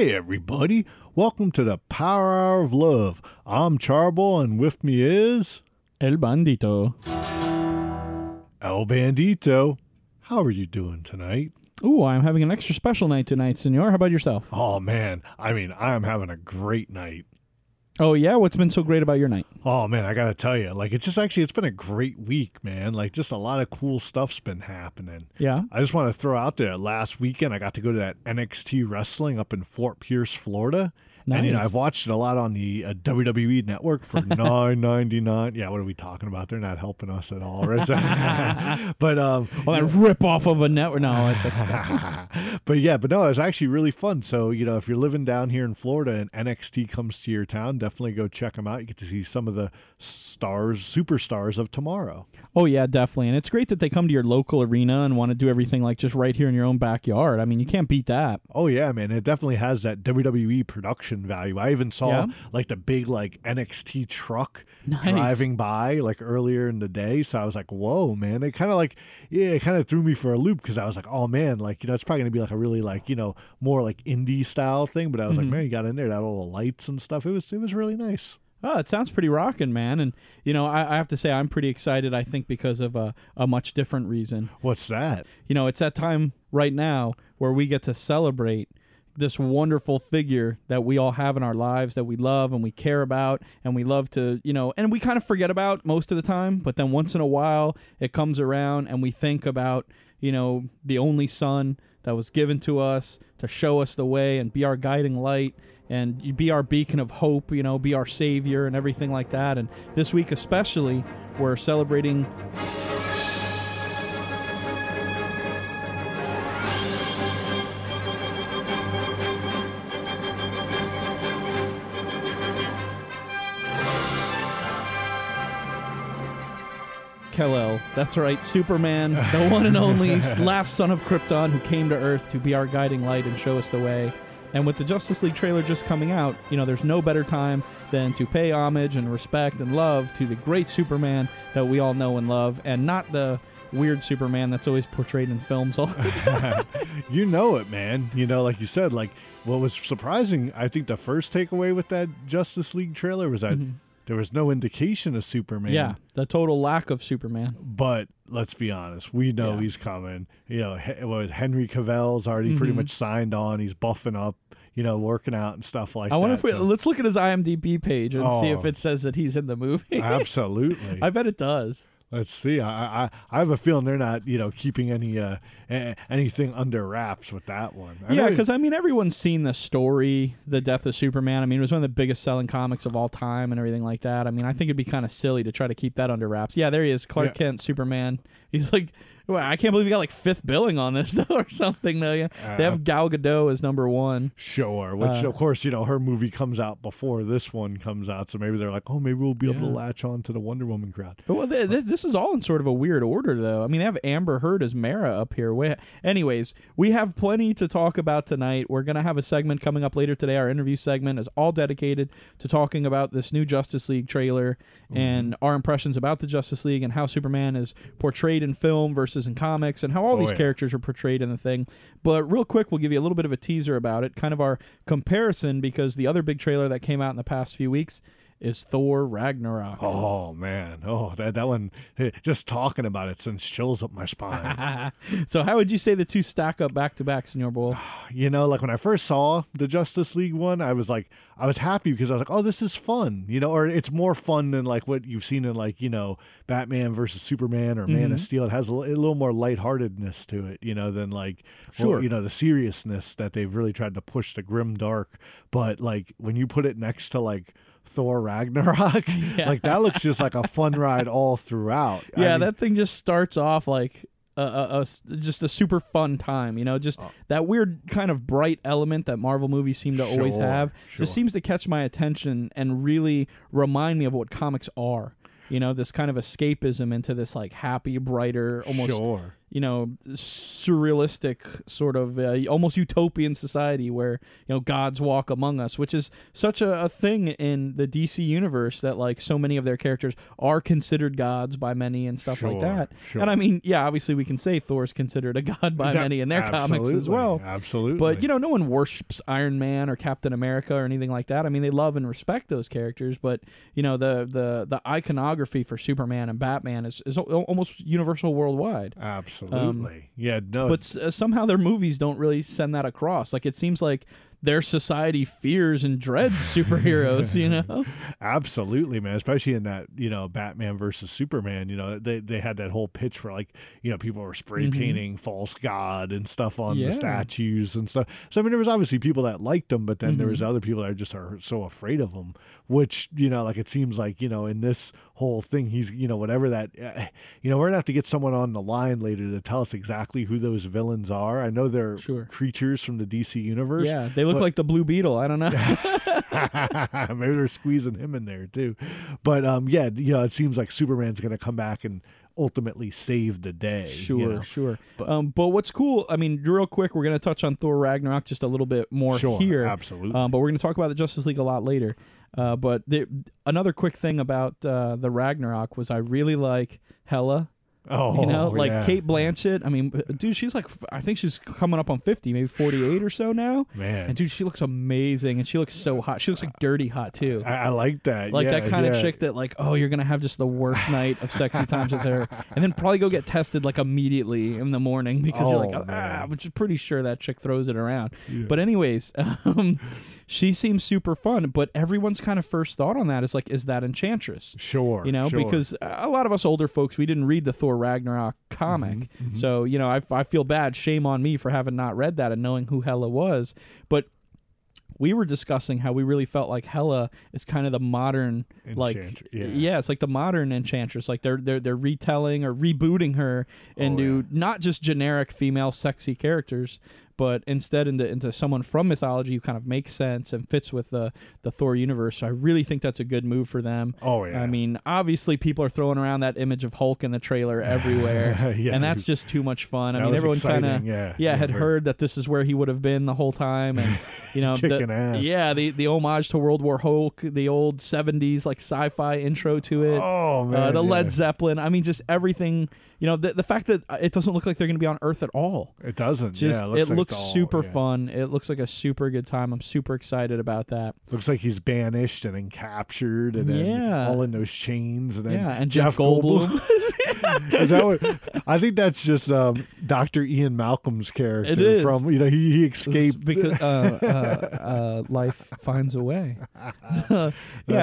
Hey everybody, welcome to the Power Hour of Love. I'm Charboil and with me is El Bandito. El Bandito. How are you doing tonight? Ooh, I'm having an extra special night tonight, senor. How about yourself? Oh man, I mean, I am having a great night. Oh, yeah? What's been so great about your night? Oh man, I gotta tell you, like it's just actually it's been a great week, man. Like just a lot of cool stuff's been happening. Yeah? I just want to throw out there. Last weekend, I got to go to that NXT wrestling up in Fort Pierce, Florida. And you know, I've watched it a lot on the uh, WWE network for nine ninety nine. Yeah, what are we talking about? They're not helping us at all, right? but um, Well, that rip off of a network. No, it's okay. but yeah, but no, it was actually really fun. So you know, if you're living down here in Florida and NXT comes to your town, definitely go check them out. You get to see some of the stars, superstars of tomorrow. Oh, yeah, definitely. And it's great that they come to your local arena and want to do everything like just right here in your own backyard. I mean, you can't beat that. Oh yeah, man! It definitely has that WWE production value. I even saw Yeah? like the big like NXT truck Nice. driving by like earlier in the day. So I was like, "Whoa, man!" It kind of like yeah, it kind of threw me for a loop because I was like, "Oh man, like you know, it's probably gonna be like a really like you know more like indie style thing." But I was like, Mhm. "Man, you got in there, that all the lights and stuff. It was it was really nice." Oh, it sounds pretty rocking, man. And, you know, I, I have to say, I'm pretty excited, I think, because of a, a much different reason. What's that? you know, it's that time right now where we get to celebrate this wonderful figure that we all have in our lives that we love and we care about and we love to, you know, and we kind of forget about most of the time, but then once in a while it comes around and we think about, you know, the only son that was given to us to show us the way and be our guiding light and be our beacon of hope, you know, be our savior and everything like that. And this week especially, we're celebrating Kal-El. That's right, Superman, the one and only last son of Krypton who came to Earth to be our guiding light and show us the way. And with the Justice League trailer just coming out, you know, there's no better time than to pay homage and respect and love to the great Superman that we all know and love, and not the weird Superman that's always portrayed in films all the time. you know it, man. You know, like you said, like what was surprising, I think the first takeaway with that Justice League trailer was that mm-hmm. There was no indication of Superman. Mm-hmm. yeah, the total lack of Superman. But let's be honest, we know Yeah. he's coming. You know, what Henry Cavill's already pretty Mhm. much signed on. He's buffing up, you know, working out and stuff like I wonder that. if we, so- let's look at his IMDb page and see if Oh. it says that he's in the movie. Absolutely. I bet it does. Let's see. I, I I have a feeling they're not, you know, keeping any uh anything under wraps with that one. I Yeah, because I mean, everyone's seen the story, the death of Superman. I mean, it was one of the biggest selling comics of all time and everything like that. I mean, I think it'd be kind of silly to try to keep that under wraps. Yeah, there he is, Clark Yeah. Kent, Superman. He's like, well, I can't believe he got like fifth billing on this though, or something though. Yeah, they Uh, have Gal Gadot as number one. Sure, which Uh, of course you know her movie comes out before this one comes out, so maybe they're like, oh, maybe we'll be able to latch on to the Wonder Woman crowd. But well, th- th- this is all in sort of a weird order, though. I mean, they have Amber Heard as Mara up here. Wa- Anyways, we have plenty to talk about tonight. We're going to have a segment coming up later today. Our interview segment is all dedicated to talking about this new Justice League trailer and our impressions about the Justice League and how Superman is portrayed in film versus in comics and how all Oh, these yeah. characters are portrayed in the thing. But real quick, we'll give you a little bit of a teaser about it, kind of our comparison, because the other big trailer that came out in the past few weeks is Thor Ragnarok. Oh man, oh that that one, eh, just talking about it sends chills up my spine. so how would you say the two stack up back to back, Senor Bull? you know, like when I first saw the Justice League one, I was like, I was happy because I was like, oh, this is fun, you know, or it's more fun than like what you've seen in like you know Batman versus Superman or Man of Mhm. Steel. It has a, a little more lightheartedness to it, you know, than like well, Sure. you know, the seriousness that they've really tried to push the grim dark. But like when you put it next to like Thor Ragnarok. Yeah. Like that looks just like a fun ride all throughout. I yeah, mean, that thing just starts off like a, a, a just a super fun time. You know, just Oh. that weird kind of bright element that Marvel movies seem to always have sure. just seems to catch my attention and really remind me of what comics are. You know, this kind of escapism into this like happy, brighter, almost sure. You know surrealistic sort of uh, almost utopian society where you know gods walk among us which is such a, a thing in the dc universe that like so many of their characters are considered gods by many and stuff like that sure. and i mean yeah obviously we can say thor's considered a god by That- many in their comics as well Absolutely. but you know, no one worships Iron Man or Captain America or anything like that. I mean, they love and respect those characters, but you know, the the the iconography for Superman and Batman is is almost universal worldwide. absolutely. Yeah. No. But s- uh, somehow their movies don't really send that across. Like it seems like their society fears and dreads superheroes. you know? Absolutely, man. Especially in that, you know, Batman versus Superman. You know, they they had that whole pitch for like, you know, people were spray Mhm. painting false god and stuff on Yeah. the statues and stuff. So I mean, there was obviously people that liked them, but then there Mhm. was other people that just are so afraid of them. Which you know, like it seems like you know, in this whole thing, he's you know, whatever that, uh, you know, we're gonna have to get someone on the line later to tell us exactly who those villains are. I know they're Sure. creatures from the DC universe. Yeah, they look but- like the Blue Beetle. I don't know. Maybe they're squeezing him in there too. But um, yeah, you know, it seems like Superman's going to come back and ultimately save the day. you Sure, know. sure. But- um, but what's cool? I mean, real quick, we're gonna touch on Thor Ragnarok just a little bit more Sure, here. absolutely. Um, but we're gonna talk about the Justice League a lot later. Uh, but the, another quick thing about uh, the Ragnarok was I really like Hela. Oh, You know, like yeah. Cate Blanchett. I mean, dude, she's like, I think she's coming up on fifty, maybe forty-eight or so now. man. And dude, she looks amazing, and she looks so hot. She looks like dirty hot too. I, I like that. Like yeah, that kind yeah. of chick that like, oh, you're gonna have just the worst night of sexy times with her, and then probably go get tested like immediately in the morning because you're like, Oh, ah, man. which is pretty sure that chick throws it around. But anyways, um, she seems super fun. But everyone's kind of first thought on that is like, is that Enchantress? Sure, You know, sure. because a lot of us older folks, we didn't read the Thor Ragnarok comic. Mm-hmm, So, you know, I, I feel bad. Shame on me for having not read that and knowing who Hela was. But we were discussing how we really felt like Hela is kind of the modern, like, Enchantress, yeah. it's like the modern Enchantress. Like they're they're they're retelling or rebooting her into Oh, yeah. not just generic female sexy characters, but instead into into someone from mythology who kind of makes sense and fits with the the Thor universe. So I really think that's a good move for them. Oh yeah. I mean, obviously, people are throwing around that image of Hulk in the trailer everywhere, Yeah, and that's just too much fun. I that mean, everyone kind of yeah, yeah had heard that this is where he would have been the whole time, and you know, the, ass. yeah, the the homage to World War Hulk, the old '70s like sci-fi intro to it, Oh uh, the yeah. Led Zeppelin. I mean, just everything. You know, the the fact that uh, it doesn't look like they're going to be on Earth at all. It doesn't. Just yeah, it like looks all- super yeah. fun. It looks like a super good time. I'm super excited about that. Looks like he's banished and then captured, and then Yeah. all in those chains, and then Yeah, and Jeff, Goldblum. Is that what? I think that's just um, Dr. Ian Malcolm's character It is. from you know he, he escaped because uh, uh, uh, life finds a way. yeah,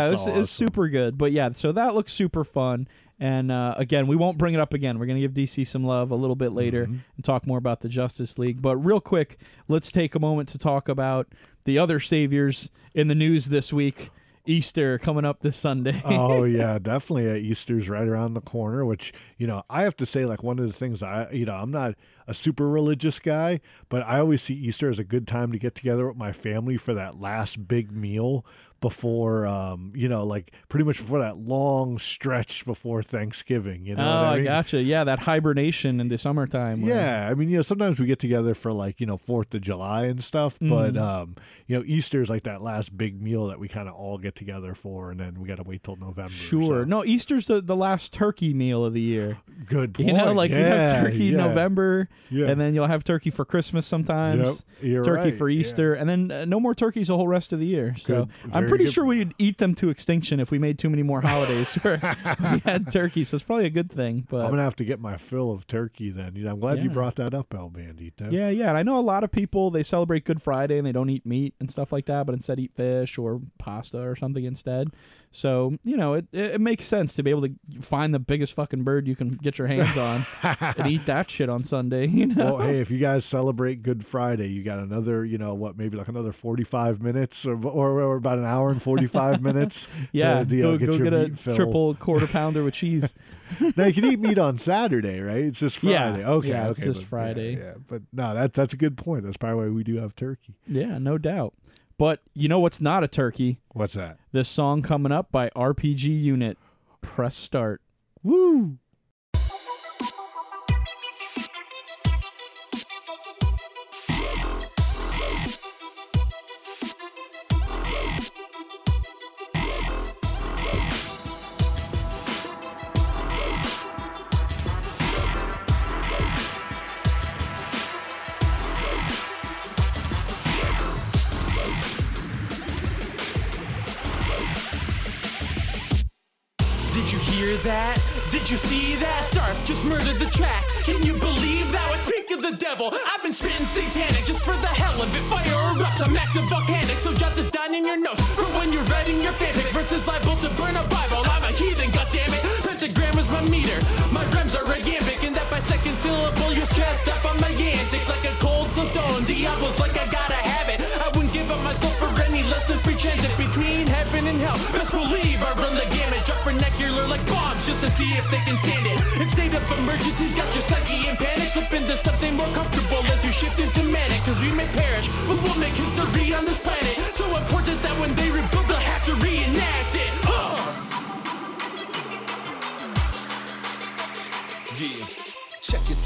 it's, awesome. it's super good. But yeah, so that looks super fun. And uh, again, we won't bring it up again. We're going to give DC some love a little bit later Mm-hmm. and talk more about the Justice League. But real quick, let's take a moment to talk about the other saviors in the news this week. Easter coming up this Sunday. oh yeah, definitely. Uh, Easter's right around the corner, which you know I have to say, like one of the things I you know I'm not a super religious guy, but I always see Easter as a good time to get together with my family for that last big meal before um you know like pretty much before that long stretch before Thanksgiving. You know, oh, I mean? gotcha. Yeah, that hibernation in the summertime. where- Yeah, I mean, you know, sometimes we get together for like, you know, Fourth of July and stuff, but Mhm. um, you know, Easter's like that last big meal that we kind of all get together for, and then we got to wait till November. Sure. so- No, Easter's the, the last turkey meal of the year. Good point. You know, like you have turkey in yeah, November, yeah. and then you'll have turkey for Christmas sometimes. Yep, turkey right, for yeah. Easter, and then uh, no more turkeys the whole rest of the year. So I'm pretty sure point. we'd eat them to extinction if we made too many more holidays where we had turkey. So it's probably a good thing. But I'm gonna have to get my fill of turkey then. You know, I'm glad you brought that up, El Bandito. yeah, yeah, and I know a lot of people they celebrate Good Friday and they don't eat meat and stuff like that, but instead eat fish or pasta or something instead. So you know, it it, it makes sense to be able to find the biggest fucking bird you can get your hands on and eat that shit on Sunday. You know. Well, hey, if you guys celebrate Good Friday, you got another, you know, what, maybe like another 45 minutes or, or, or about an hour and 45 minutes. yeah, to, you know, go, get go your get a meat fill. triple quarter pounder with cheese. now you can eat meat on Saturday, right? It's just Yeah, Friday. okay, yeah, it's okay, just but- yeah, Friday. Yeah, but no, that that's a good point. That's probably why we do have turkey. yeah, no doubt. But you know what's not a turkey? What's that? This song coming up by RPG Unit. Press start. Woo! Did you hear that? Did you see that? Starf just murdered the track. Can you believe that? I speak of the devil. I've been spitting satanic just for the hell of it. Fire erupts. I'm active volcanic. So jot this down in your notes for when you're writing your fanfic. Versus liable to burn a Bible. I'm a heathen, goddammit. Pentagram is my meter. My rhymes are iambic, and that by second syllable you're stressed up on my antics like a cold so stone. Diablos like I gotta have it. I wouldn't give up myself for any less than free transit between heaven and hell. Best believe I just to see if they can stand it. In state of emergencies, got your psyche in panic. Slip into something more comfortable as you shift into manic. Cause we may perish, but we'll make history on this planet. So important that when they rebuild, they'll have to reenact it.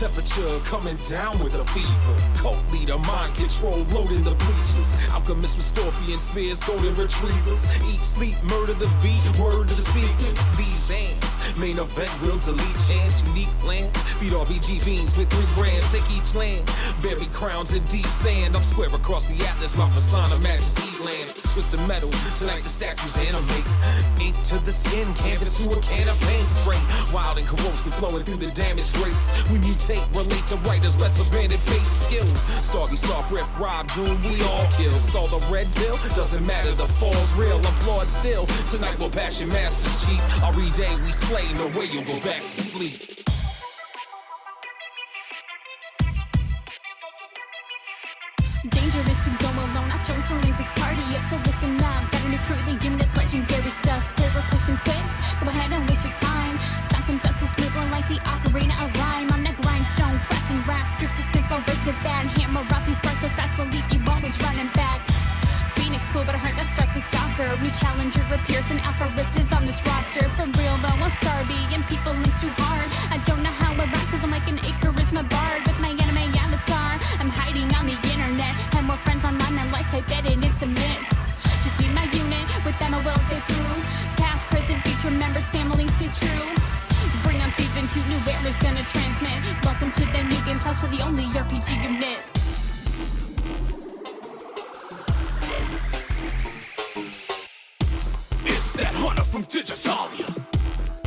Temperature, coming down with a fever. Cult leader, mind control, loading the bleachers. Alchemist with scorpion spears, golden retrievers. Eat, sleep, murder the beat, word to the speakers. These hands, main event will delete chance. Unique plans, feed RPG beans with three grams. Take each land, bury crowns in deep sand. I'm square across the atlas, my persona matches heat lamps. the metal, tonight the statues animate. Ink to the skin, canvas to a can of paint spray. Wild and corrosive flowing through the damaged grates. We mutate, relate to writers, let's abandon fate skill. Stargy, soft rip, Rob Doom, we all kill. Stall the red bill, doesn't matter, the fall's real. Applaud still. Tonight we'll passion masters cheat. Every day we slay, no way you'll go back to sleep. Dangerous to go alone. I chose to link this party up, so listen up. Got a new crew, the unit's legendary stuff. Play request and quit. Go ahead and waste your time. Sound comes out so smooth, more like the ocarina of rhyme. I'm the grindstone, crafting rap scripts to spit verse with that. Hammer out these bars so fast, believe you always running back. Phoenix cool, but I heard that Stark's a stalker. New challenger appears and Alpha Rift is on this roster. For real though, I'm Starby and people links too hard. I don't know how I rap cause I'm like an A charisma bard with my anime avatar. I'm hiding on the internet. Have more friends online than life type edit and submit. Just be my unit, with them I will stay through. Past, present, future members, family stays true. Season two, new era's gonna transmit. Welcome to the new game plus for the only RPG unit. It's that hunter from Digitalia.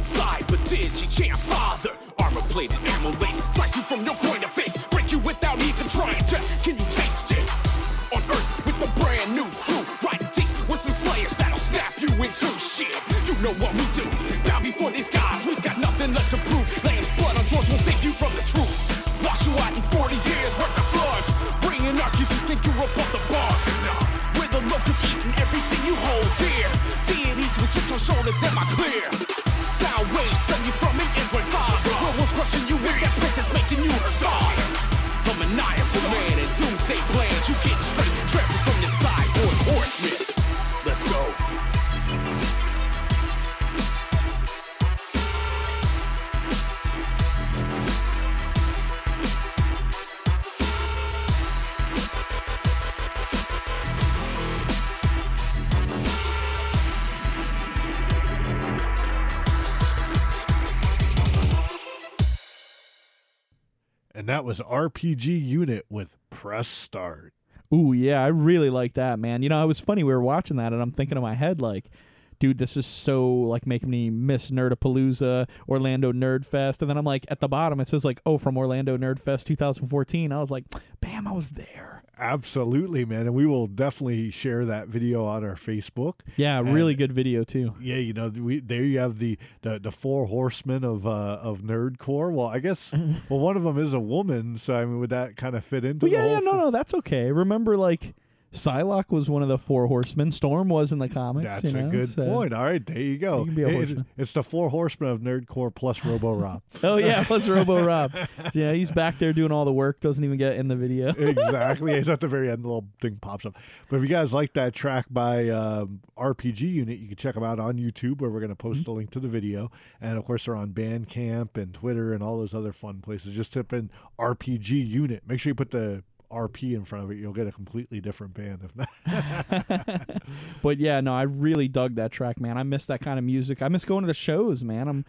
Cyber Digi Champ Father. Armor plated, ammo lace. Slice you from your point of face. Break you without even trying to. Can you taste it? On Earth with a brand new crew. Right deep with some slayers that'll snap you into shit. You know what we do. On shoulders, am I clear? Sound waves send you from an Android 5. Werewolves crushing you with that princess making you her star. A maniacal man and doomsday plans. You get And that was RPG Unit with Press Start. Ooh, yeah, I really like that, man. You know, it was funny. We were watching that, and I'm thinking in my head, like, dude, this is so like making me miss Nerdapalooza, Orlando Nerd Fest, and then I'm like, at the bottom it says like, oh, from Orlando Nerd Fest 2014. I was like, bam, I was there. Absolutely, man. And we will definitely share that video on our Facebook. Yeah, And- really good video too. Yeah, you know, we there you have the the, the four horsemen of uh of nerdcore. Well, I guess well one of them is a woman, so I mean, would that kind of fit into the yeah, yeah, no, no, that's okay. Remember, like Psylocke was one of the four horsemen. Storm was in the comics. That's you know, a good so- point. All right, there you go. You can be a It- it's the four horsemen of nerdcore plus Robo Rob. Oh yeah, plus Robo Rob. Yeah, he's back there doing all the work. Doesn't even get in the video. exactly. It's at the very end. The little thing pops up. But if you guys like that track by um, RPG Unit, you can check them out on YouTube, where we're going to post Mm-hmm. a link to the video. And of course, they're on Bandcamp and Twitter and all those other fun places. Just type in RPG Unit. Make sure you put the RP in front of it. You'll get a completely different band. If not, But yeah, no, I really dug that track, man. I miss that kind of music. I miss going to the shows, man. I'm,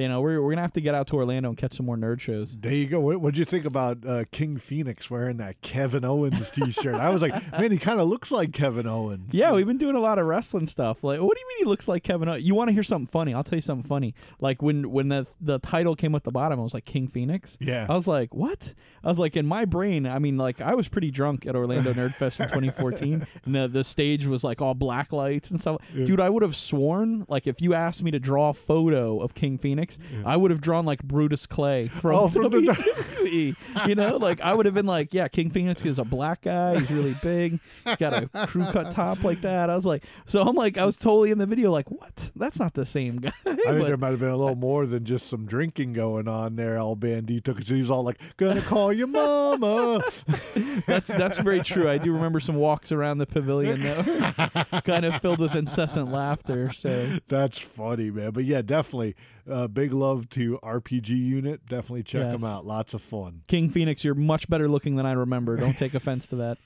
you know, we're we're gonna have to get out to Orlando and catch some more nerd shows. there you go. What would you think about uh, King Phoenix wearing that Kevin Owens T-shirt? I was like, man, he kind of looks like Kevin Owens. Yeah, we've been doing a lot of wrestling stuff. Like, what do you mean he looks like Kevin? O- You want to hear something funny? I'll tell you something funny. Like when when the the title came at the bottom, I was like King Phoenix. Yeah. I was like, what? I was like, in my brain, I mean, like I was pretty drunk at Orlando Nerd Fest in 2014, and the the stage was like all black lights and stuff. Dude, I would have sworn, like, if you asked me to draw a photo of King Phoenix, I would have drawn like Brodus Clay from, Oh, from the- WWE. you know, like I would have been like, yeah, King Phoenix is a black guy. He's really big. He's got a crew cut top like that. I was like, so I'm like, I was totally in the video, like, what? That's not the same guy. I think But- there might have been a little more than just some drinking going on there, El Bandito, because he was all like, "Gonna call your mama." that's that's very true. I do remember some walks around the pavilion that were kind of filled with incessant laughter. So That's funny, man. But yeah, definitely, uh, big love to RPG Unit. Definitely check them out. Lots of fun. King Phoenix, you're much better looking than I remember. Don't take offense to that.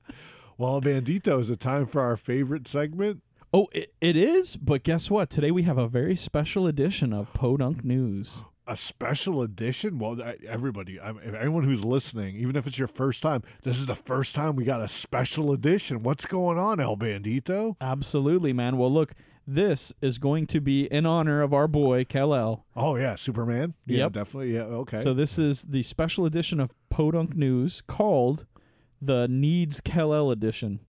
Well, Bandito, is it time for our favorite segment? oh, it, it is. But guess what? Today we have a very special edition of Podunk News. A special edition? Well, I- everybody, I anyone who's listening, even if it's your first time, this is the first time we got a special edition. What's going on, El Bandito? Absolutely, man. Well, look, this is going to be in honor of our boy Kal-El. Oh yeah, Superman. Yeah, Yep. definitely. Yeah, okay. So this is the special edition of Podunk News called the Needs Kal-El edition.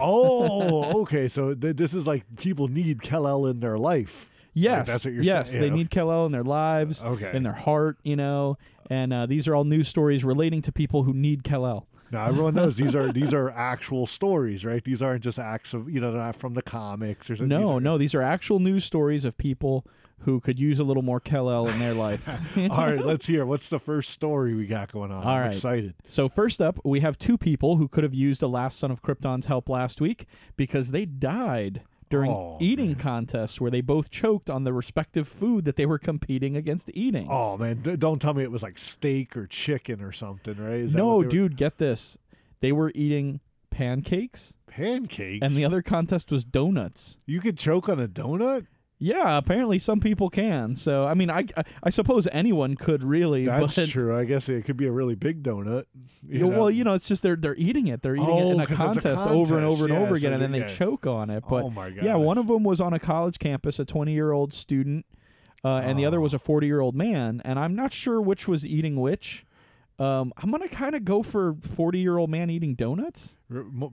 oh, okay. So th- this is like people need Kal-El in their life. Yes, that's what you're yes, saying. they need Kal-El in their lives, Okay. in their heart, you know. And uh, these are all news stories relating to people who need Kal-El. Now everyone knows these are these are actual stories, right? These aren't just acts of you know they're not from the comics or something. These No, are- no, these are actual news stories of people who could use a little more Kal-El in their life. All right, let's hear. What's the first story we got going on? All I'm right. excited. So first up, we have two people who could have used the last son of Krypton's help last week because they died during Oh, eating contests where they both choked on the respective food that they were competing against eating. Oh man, d- don't tell me it was like steak or chicken or something, right? Is no, dude, get this. They were eating pancakes pancakes. and the other contest was donuts. you could choke on a donut. Yeah, apparently some people can. So, I mean, I I, I suppose anyone could really, That's but true. I guess it could be a really big donut. you Yeah, well, you know, it's just they're they're eating it. They're eating it Oh, in a it's a contest, over and over and over Yeah, again, and then they- choke on it. But Oh my yeah, one of them was on a college campus, a 20 year old student, uh, and the other was a 40 year old man. And I'm not sure which was eating which. Um, I'm gonna kind of go for 40 year old man eating donuts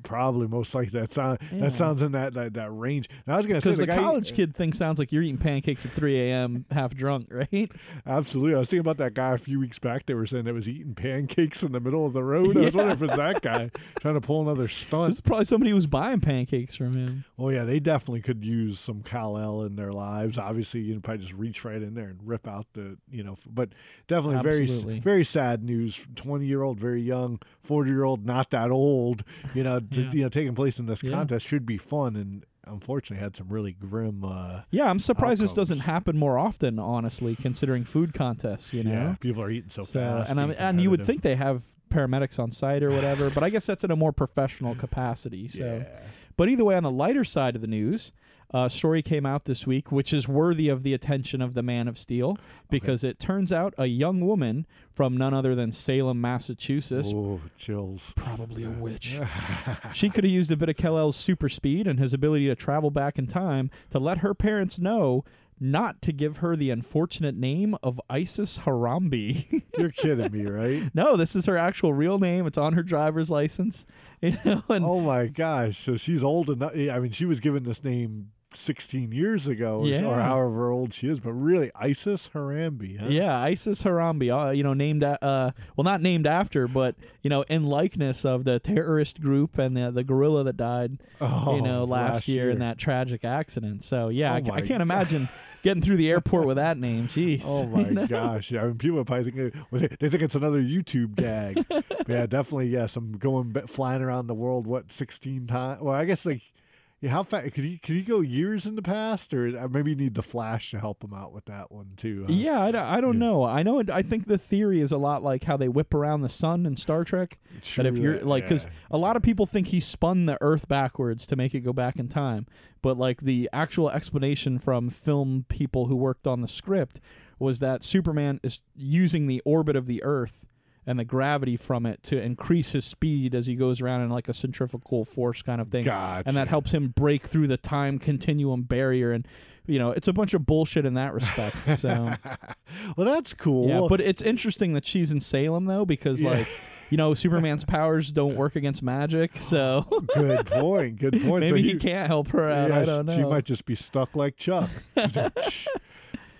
Probably most likely that sound Yeah. that sounds in that that, that range. Now I was gonna say because the, guy, college kid thing sounds like you're eating pancakes at 3 a.m. half drunk, right? Absolutely, I was thinking about that guy a few weeks back. They were saying that was eating pancakes in the middle of the road. I was wondering if it's that guy trying to pull another stunt. It's probably somebody who was buying pancakes from him. Well, yeah, they definitely could use some Kal El in their lives. Obviously, you can probably just reach right in there and rip out the, you know, but definitely Absolutely. very, very sad news. Twenty year old, very young. Forty year old, not that old. You know, Yeah. you know, taking place in this Yeah. contest should be fun, and unfortunately, had some really grim. uh Yeah, I'm surprised this doesn't happen more often. Honestly, considering food contests, you know. Yeah, people are eating so, So, fast. and and you would think they have paramedics on site or whatever, but I guess that's in a more professional capacity. So, Yeah. but either way, on the lighter side of the news, a story came out this week which is worthy of the attention of the Man of Steel because it turns out a young woman from none other than Salem, Massachusetts, Oh, chills. probably a witch. she could have used a bit of Kal-El's super speed and his ability to travel back in time to let her parents know not to give her the unfortunate name of Isis Harambe. You're kidding me, right? no, this is her actual real name. It's on her driver's license. You know, and Oh my gosh! So she's old enough. I mean, she was given this name 16 years ago, or- or however old she is. But really, Isis Harambe. Huh? Yeah, Isis Harambe, uh, you know, named uh, well, not named after, but you know, in likeness of the terrorist group and the, the gorilla that died, Oh, you know, last, year, in that tragic accident. So yeah, Oh I, I can't imagine getting through the airport with that name. Jeez. Oh my gosh! I mean, people probably think they, they think it's another YouTube gag. Yeah, definitely. Yes, I'm going flying around the world. What 16 times? Well, I guess like. Yeah, how fast could he? Could he go years in the past, or uh, maybe you need the Flash to help him out with that one too? huh? Yeah, I, don't- I don't Yeah. know. I know. It, I think the theory is a lot like how they whip around the sun in Star Trek. that if you're like, because yeah. a lot of people think he spun the Earth backwards to make it go back in time, but like the actual explanation from film people who worked on the script was that Superman is using the orbit of the Earth and the gravity from it to increase his speed as he goes around in like a centrifugal force kind of thing. And that helps him break through the time continuum barrier and you know, it's a bunch of bullshit in that respect. So Well, that's cool. yeah, but it's interesting that she's in Salem though, because Yeah. like, you know, Superman's powers don't work against magic, so good point. Good point. So maybe he can't help her out. I Yes, don't know. She might just be stuck like Chuck.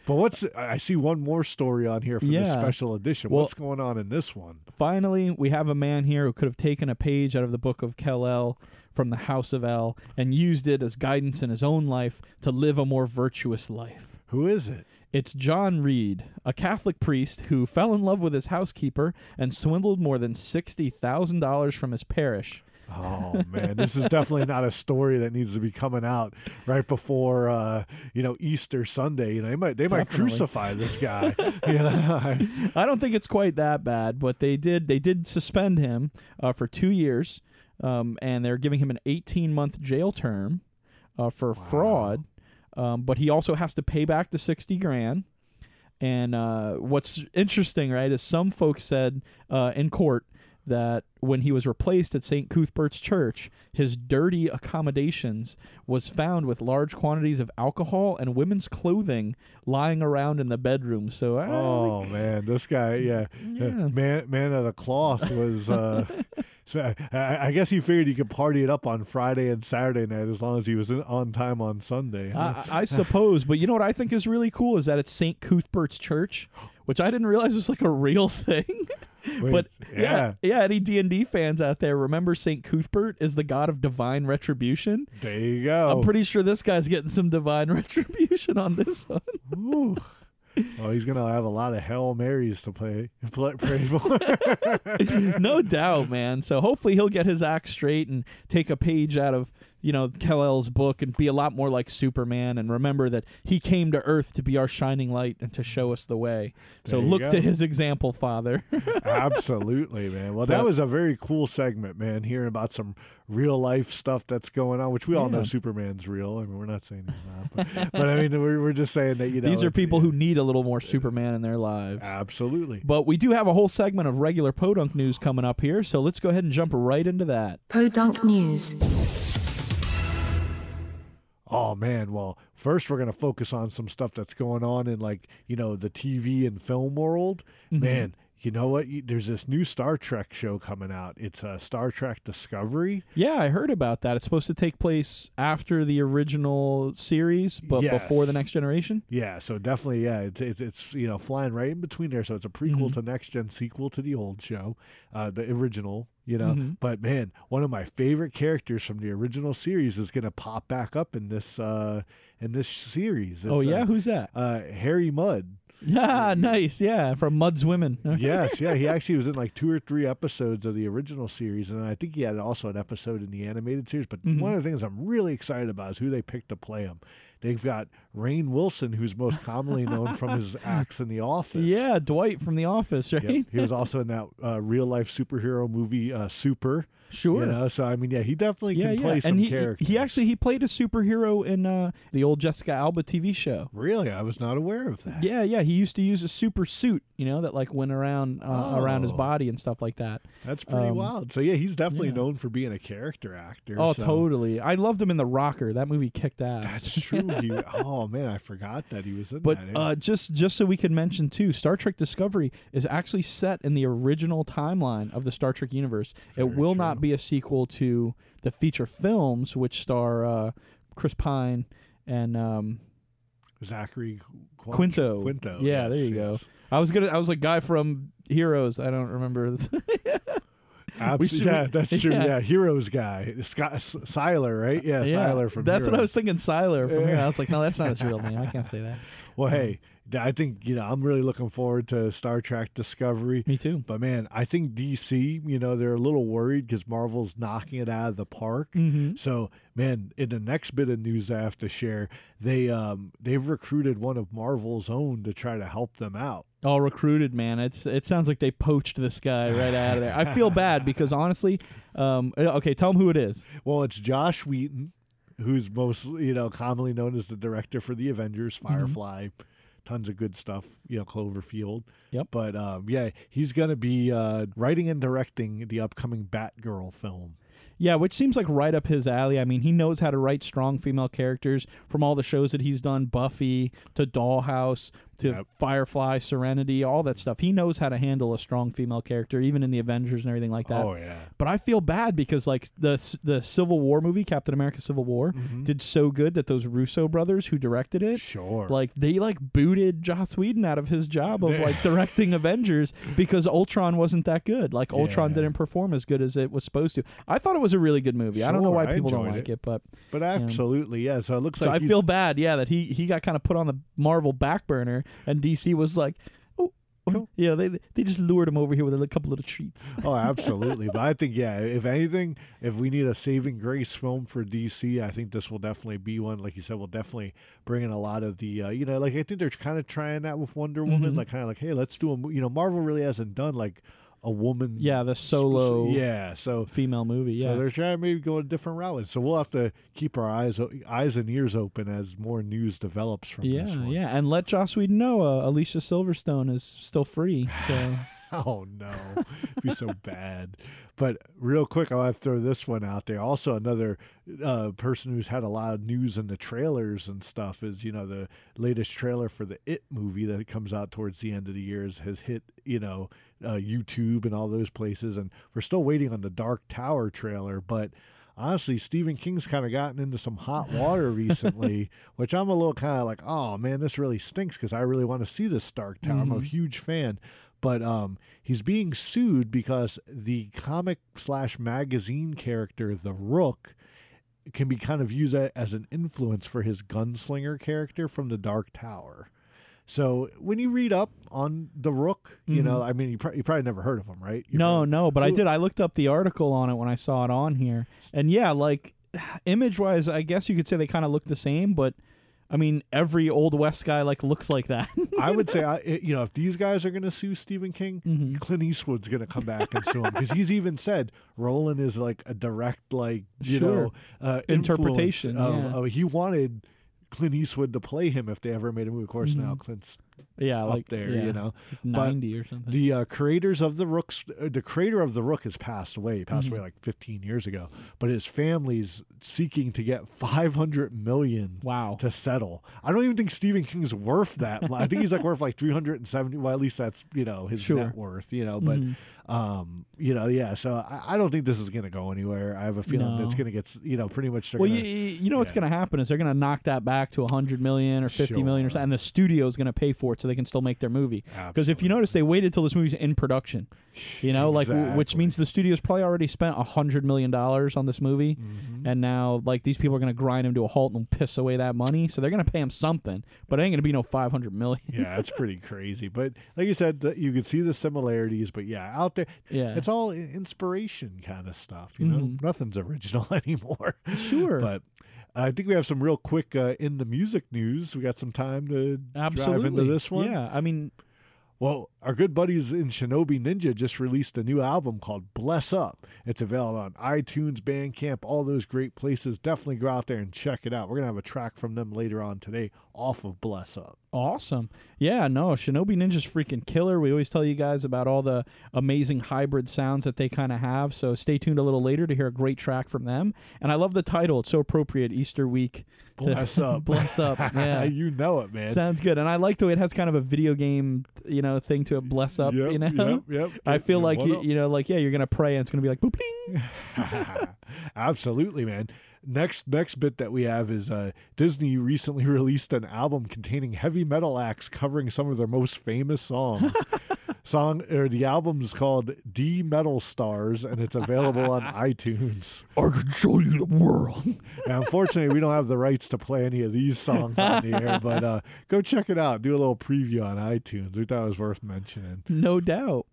But what's I see one more story on here from this Yeah. special edition. Well- what's going on in this one? Finally, we have a man here who could have taken a page out of the book of Kal-El from the House of El and used it as guidance in his own life to live a more virtuous life. Who is it? It's John Reed, a Catholic priest who fell in love with his housekeeper and swindled more than $60,000 from his parish. Oh man, this is definitely not a story that needs to be coming out right before uh, you know Easter Sunday. You know, they might they might crucify this guy. you know? I don't think it's quite that bad, but they did they did suspend him uh, for two years, um, and they're giving him an 18 month jail term uh, for fraud. Um, but he also has to pay back the 60 grand. And uh, what's interesting, right, is some folks said uh, in court that when he was replaced at St. Cuthbert's Church, his dirty accommodations was found with large quantities of alcohol and women's clothing lying around in the bedroom. So, I Oh man, this guy, yeah, Yeah. man, man of the cloth was. Uh, so I, I guess he figured he could party it up on Friday and Saturday night as long as he was in, on time on Sunday. huh? I, I suppose, but you know what I think is really cool is that it's St. Cuthbert's Church, which I didn't realize was like a real thing. Wait, but yeah. yeah, any D and D fans out there, remember St. Cuthbert is the god of divine retribution. there you go. I'm pretty sure this guy's getting some divine retribution on this one. Ooh. Oh, he's gonna have a lot of hail marys to play, play pray for. no doubt, man. So hopefully he'll get his act straight and take a page out of you know Kal-El's book and be a lot more like Superman and remember that he came to Earth to be our shining light and to show us the way. So There you look go. to his example, Father. Absolutely, man. Well, that was a very cool segment, man. Hearing about some real life stuff that's going on, which we all know Superman's real. I mean, we're not saying he's not, but, but I mean, we're, we're just saying that you know These are it's- people who need a little more Superman in their lives. absolutely. But we do have a whole segment of regular Podunk news coming up here, so let's go ahead and jump right into that. Podunk News. Oh man, well, first we're gonna focus on some stuff that's going on in like you know the TV and film world. Mm-hmm. Man, you know what? There's this new Star Trek show coming out. It's uh, Star Trek Discovery. Yeah, I heard about that. It's supposed to take place after the original series, but Yes. before the next generation. Yeah, so definitely, yeah, it's it's, it's you know flying right in between there. So it's a prequel Mm-hmm. to next gen, sequel to the old show, uh, the original. You know, Mhm. but man, one of my favorite characters from the original series is gonna pop back up in this uh in this series. oh yeah, uh, who's that? uh, Harry Mudd. Yeah, nice. Yeah, from Mudd's Women. yes, yeah, he actually was in like two or three episodes of the original series, and I think he had also an episode in the animated series. But Mhm. one of the things I'm really excited about is who they picked to play him. They've got Rainn Wilson, who's most commonly known from his acts in The Office. Yeah, Dwight from The Office, right? Yep. He was also in that uh, real life superhero movie, uh, Super. Sure. You know, so I mean, yeah, he definitely yeah, can yeah. play some and he, characters. he actually he played a superhero in uh, the old Jessica Alba TV show. really, I was not aware of that. Yeah, yeah. He used to use a super suit, you know, that like went around uh, around his Oh. body and stuff like that. That's pretty Um, wild. So yeah, he's definitely yeah. known for being a character actor. Oh, so- totally. I loved him in The Rocker. That movie kicked ass. That's true. he, oh man, I forgot that he was in But that. uh, just just so we can mention too, Star Trek Discovery is actually set in the original timeline of the Star Trek universe. it Very will not be a sequel to the feature films, which star uh, Chris Pine and um, Zachary Qu- Quinto. Quinto. Yeah, there yes, you go. I was gonna. I was like guy from Heroes. I don't remember. This. Abs- should- yeah, that's true. yeah. Yeah, Heroes guy, Scott S- Sylar, right? Yeah, yeah, Sylar from. that's what I was thinking. Sylar from Yeah. here. I was like, no, that's not his real name. I can't say that. Well, hey, I think you know I'm really looking forward to Star Trek Discovery. Me too. But man, I think DC, you know, they're a little worried because Marvel's knocking it out of the park. Mhm. So, man, in the next bit of news I have to share, they um they've recruited one of Marvel's own to try to help them out. all recruited, man. It's it sounds like they poached this guy right out of there. I feel bad because honestly, um, okay, tell them who it is. Well, it's Joss Whedon, who's most you know commonly known as the director for the Avengers, Mm-hmm. Tons of good stuff. You know, Cloverfield. Yep. But um, yeah, he's gonna be uh, writing and directing the upcoming Batgirl film. Yeah, which seems like right up his alley. I mean, he knows how to write strong female characters from all the shows that he's done, Buffy to Dollhouse to Yep. Firefly, Serenity, all that stuff. He knows how to handle a strong female character, even in the Avengers and everything like that. Oh yeah. But I feel bad because like the the Civil War movie, Captain America: Civil War, did so good that those Russo brothers who directed it, Mm-hmm. Sure. like they like booted Joss Whedon out of his job of like directing Avengers because Ultron wasn't that good. Like Ultron Yeah. didn't perform as good as it was supposed to. I thought it was a really good movie. I don't know why people don't like it. it, but But absolutely, yeah. So it looks so like I feel bad, yeah, that he he got kind of put on the Marvel back burner, and DC was like, oh, Cool. you know, they they just lured him over here with a couple little treats. Oh, absolutely. but I think, yeah, if anything, if we need a saving grace film for DC, I think this will definitely be one. Like you said, we'll definitely bring in a lot of the, uh, you know, like I think they're kind of trying that with Wonder Woman, Mhm. like kind of like, hey, let's do a, you know, Marvel really hasn't done like a woman. Yeah, the solo Yeah. So. female movie. Yeah, So they're trying to maybe go a different route, so we'll have to keep our eyes eyes and ears open as more news develops from yeah, this one. yeah, and let Joss Whedon know uh, Alicia Silverstone is still free. So Oh no, It'd be so bad. But real quick, I want to throw this one out there. Also, another uh, person who's had a lot of news in the trailers and stuff is you know the latest trailer for the It movie that comes out towards the end of the year is, has hit you know uh, YouTube and all those places, and we're still waiting on the Dark Tower trailer, but. Honestly, Stephen King's kind of gotten into some hot water recently, which I'm a little kind of like, oh man, this really stinks because I really want to see this Dark Tower. I'm a huge fan, but um, he's being sued because the comic slash magazine character, the Rook, can be kind of used as an influence for his gunslinger character from the Dark Tower. So when you read up on the Rook, you know, I mean, you, pr- you probably never heard of him, right? You Mm-hmm. no, probably- no, but I did. I looked up the article on it when I saw it on here, and yeah, like image wise, I guess you could say they kind of look the same, but I mean, every old West guy like looks like that. I would say, I, you know, if these guys are going to sue Stephen King, Mm-hmm. Clint Eastwood's going to come back and sue him because he's even said Roland is like a direct, like you Sure. know, uh, Interpretation, influence yeah. Of, of- he wanted Clint Eastwood to play him if they ever made a movie. Of course, now Clint's yeah, up like there, yeah, you know. like But ninety or something. The uh, creators of the Rooks, uh, the creator of the Rook has passed away. He passed Mm-hmm. away like 15 years ago. But his family's seeking to get 500 million Wow. to settle. I don't even think Stephen King's worth that. I think he's like worth like 370. Well, at least that's you know his Sure. Mm-hmm. net worth. You know, but um, you know, yeah. So I, I don't think this is gonna go anywhere. I have a feeling No. it's gonna get you know pretty much. Well, gonna- you, you know what's going to happen is they're going to knock that back to 100 million or fifty million or Sure. something, and the studio is going to pay for it so they can still make their movie. Because if you notice, they waited till this movie's in production. You know, like w- which Exactly. means the studio's probably already spent a hundred million dollars on this movie, Mm-hmm. and now like these people are going to grind him to a halt and piss away that money. So they're going to pay him something, but it ain't going to be no 500 million. yeah, it's pretty crazy. But like you said, you could see the similarities. But yeah, out there, Yeah. it's all i- inspiration kind of stuff. You know, Mhm. nothing's original anymore. Sure. but I think we have some real quick uh, in the music news. We got some time to Absolutely. drive into this one. Yeah, I mean, Well, our good buddies in Shinobi Ninja just released a new album called Bless Up. It's available on iTunes, Bandcamp, all those great places. Definitely go out there and check it out. We're going to have a track from them later on today off of Bless Up. Awesome. Yeah, no, Shinobi Ninja's freaking killer. We always tell you guys about all the amazing hybrid sounds that they kind of have. So stay tuned a little later to hear a great track from them. And I love the title. It's so appropriate Easter week. Bless up. bless up. Yeah. you know it, man. Sounds good. And I like the way it has kind of a video game, you know, thing to it. Bless up, Yep, you know? yep, yep. I feel Yep, like, you, up. you know, like, yeah, you're going to pray and it's going to be like, boop, ding. Absolutely, man. Next next bit that we have is uh, Disney recently released an album containing heavy metal acts covering some of their most famous songs. Song or the album is called D Metal Stars and it's available on iTunes. I can show you the world. Now, unfortunately, we don't have the rights to play any of these songs on the air, but uh, go check it out. Do a little preview on iTunes. We thought it was worth mentioning. no doubt.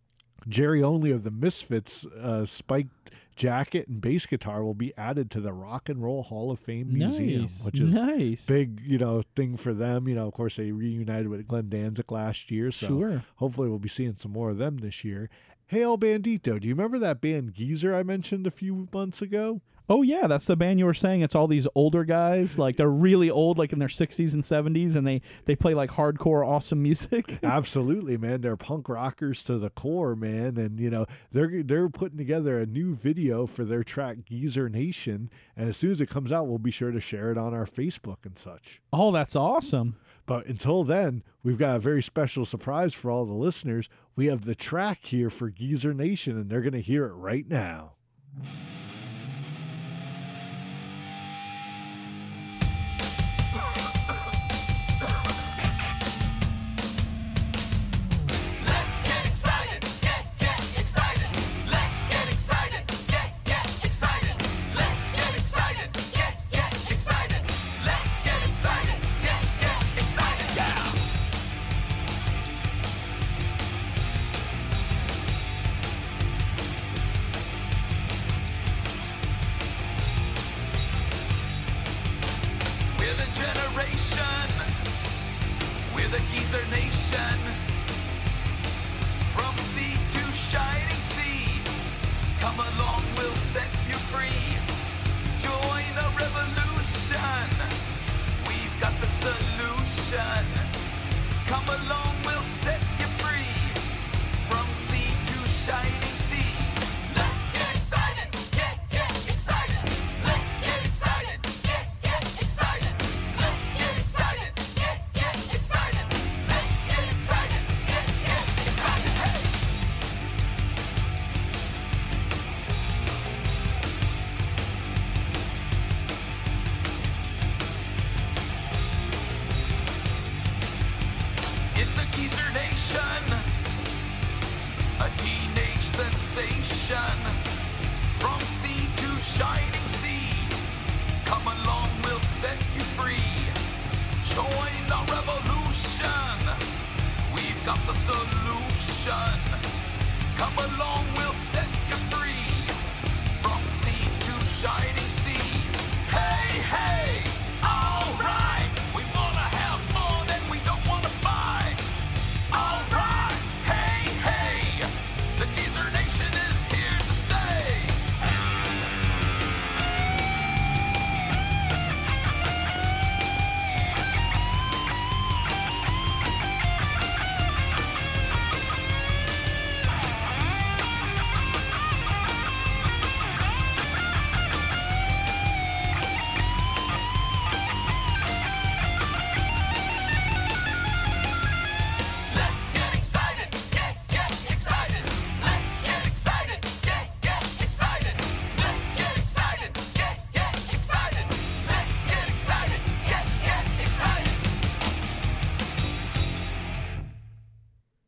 Jerry Only of the Misfits uh, spiked jacket and bass guitar will be added to the Rock and Roll Hall of Fame Museum, nice. which is nice. big, you know, thing for them. You know, of course, they reunited with Glenn Danzig last year, so Sure. hopefully we'll be seeing some more of them this year. Hey, El Bandito, do you remember that band Geezer I mentioned a few months ago? Oh yeah, that's the band you were saying. It's all these older guys, like they're really old, like in their sixties and seventies, and they they play like hardcore, awesome music. Absolutely, man. They're punk rockers to the core, man, and you know they're they're putting together a new video for their track Geezer Nation, and as soon as it comes out, we'll be sure to share it on our Facebook and such. oh, that's awesome. But until then, we've got a very special surprise for all the listeners. We have the track here for Geezer Nation, and they're going to hear it right now.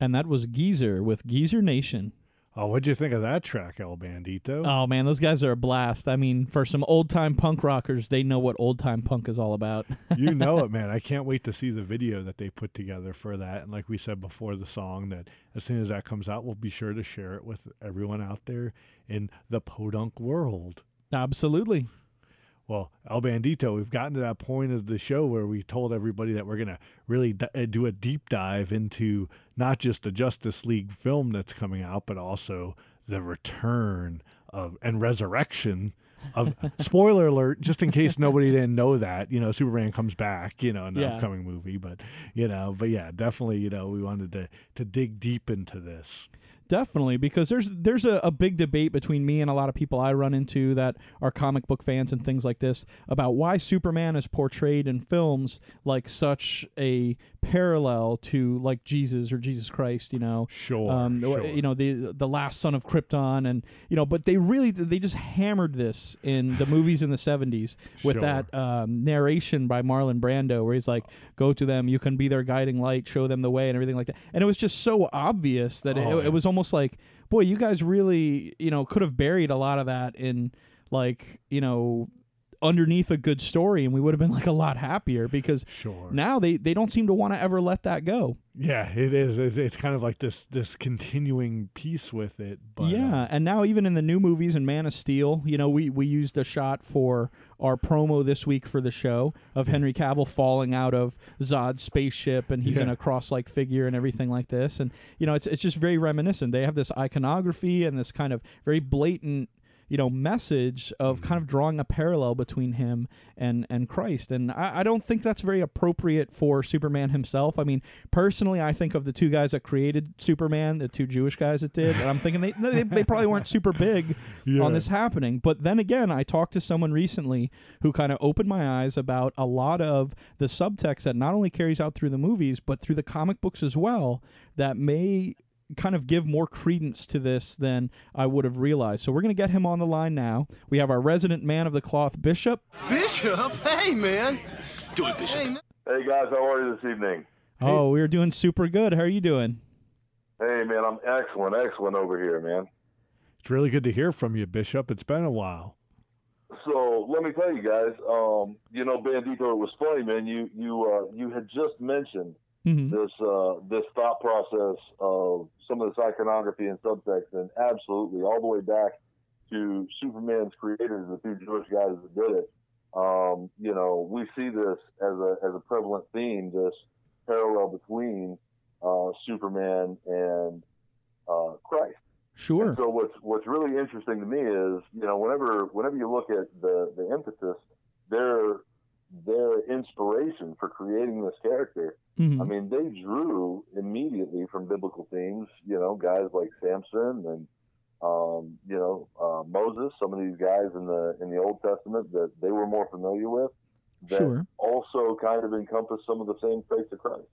And that was Geezer with Geezer Nation. Oh, what'd you think of that track, El Bandito? Oh man, those guys are a blast. I mean, for some old time punk rockers, they know what old time punk is all about. you know it, man. I can't wait to see the video that they put together for that. And like we said before the song, that as soon as that comes out, we'll be sure to share it with everyone out there in the podunk world. Absolutely. Well, El Bandito, we've gotten to that point of the show where we told everybody that we're going to really d- uh, do a deep dive into not just the Justice League film that's coming out, but also the return of and resurrection of spoiler alert, just in case nobody didn't know that, you know, Superman comes back, you know, in the Yeah. upcoming movie. But you know, but yeah, definitely, you know, we wanted to to dig deep into this. Definitely, because there's there's a, a big debate between me and a lot of people I run into that are comic book fans and things like this about why Superman is portrayed in films like such a parallel to like Jesus or Jesus Christ, you know. Sure, Um, sure. you know the the last son of Krypton, and you know, but they really they just hammered this in the movies in the '70s with Sure. that um, narration by Marlon Brando, where he's like, "Go to them, you can be their guiding light, show them the way," and everything like that. And it was just so obvious that Oh, it, it was almost like, boy, you guys really, you know, could have buried a lot of that in like, you know. Underneath a good story, and we would have been like a lot happier because Sure. now they, they don't seem to want to ever let that go. Yeah, it is. It's, it's kind of like this this continuing piece with it. But, yeah, uh, and now even in the new movies and Man of Steel, you know, we we used a shot for our promo this week for the show of Henry Cavill falling out of Zod's spaceship, and he's in a cross-like figure and everything like this, and you know, it's it's just very reminiscent. They have this iconography and this kind of very blatant. You know, message of kind mm. of drawing a parallel between him and and Christ, and I, I don't think that's very appropriate for Superman himself. I mean, personally, I think of the two guys that created Superman, the two Jewish guys that did, and I'm thinking they they, they probably weren't super big Yeah. on this happening. But then again, I talked to someone recently who kind of opened my eyes about a lot of the subtext that not only carries out through the movies but through the comic books as well that may kind of give more credence to this than I would have realized. So we're going to get him on the line now. We have our resident man of the cloth, Bishop. Bishop? Hey, man. Do it, Bishop. Hey guys, how are you this evening? Oh, we're doing super good. How are you doing? Hey man, I'm excellent, excellent over here, man. it's really good to hear from you, Bishop. It's been a while. So let me tell you guys, um, you know, Bandito, it was funny, man. You you uh, you had just mentioned hmm this uh, this thought process of some of this iconography and subtext, and absolutely all the way back to Superman's creators, the two Jewish guys that did it. Um, you know, we see this as a as a prevalent theme, this parallel between uh, Superman and uh, Christ. Sure. And so what's what's really interesting to me is, you know, whenever whenever you look at the the emphasis, their their inspiration for creating this character, Mhm. I mean, they drew immediately from biblical themes. You know, guys like Samson and um, you know uh, Moses. Some of these guys in the in the Old Testament that they were more familiar with. That Sure. also kind of encompass some of the same traits of Christ.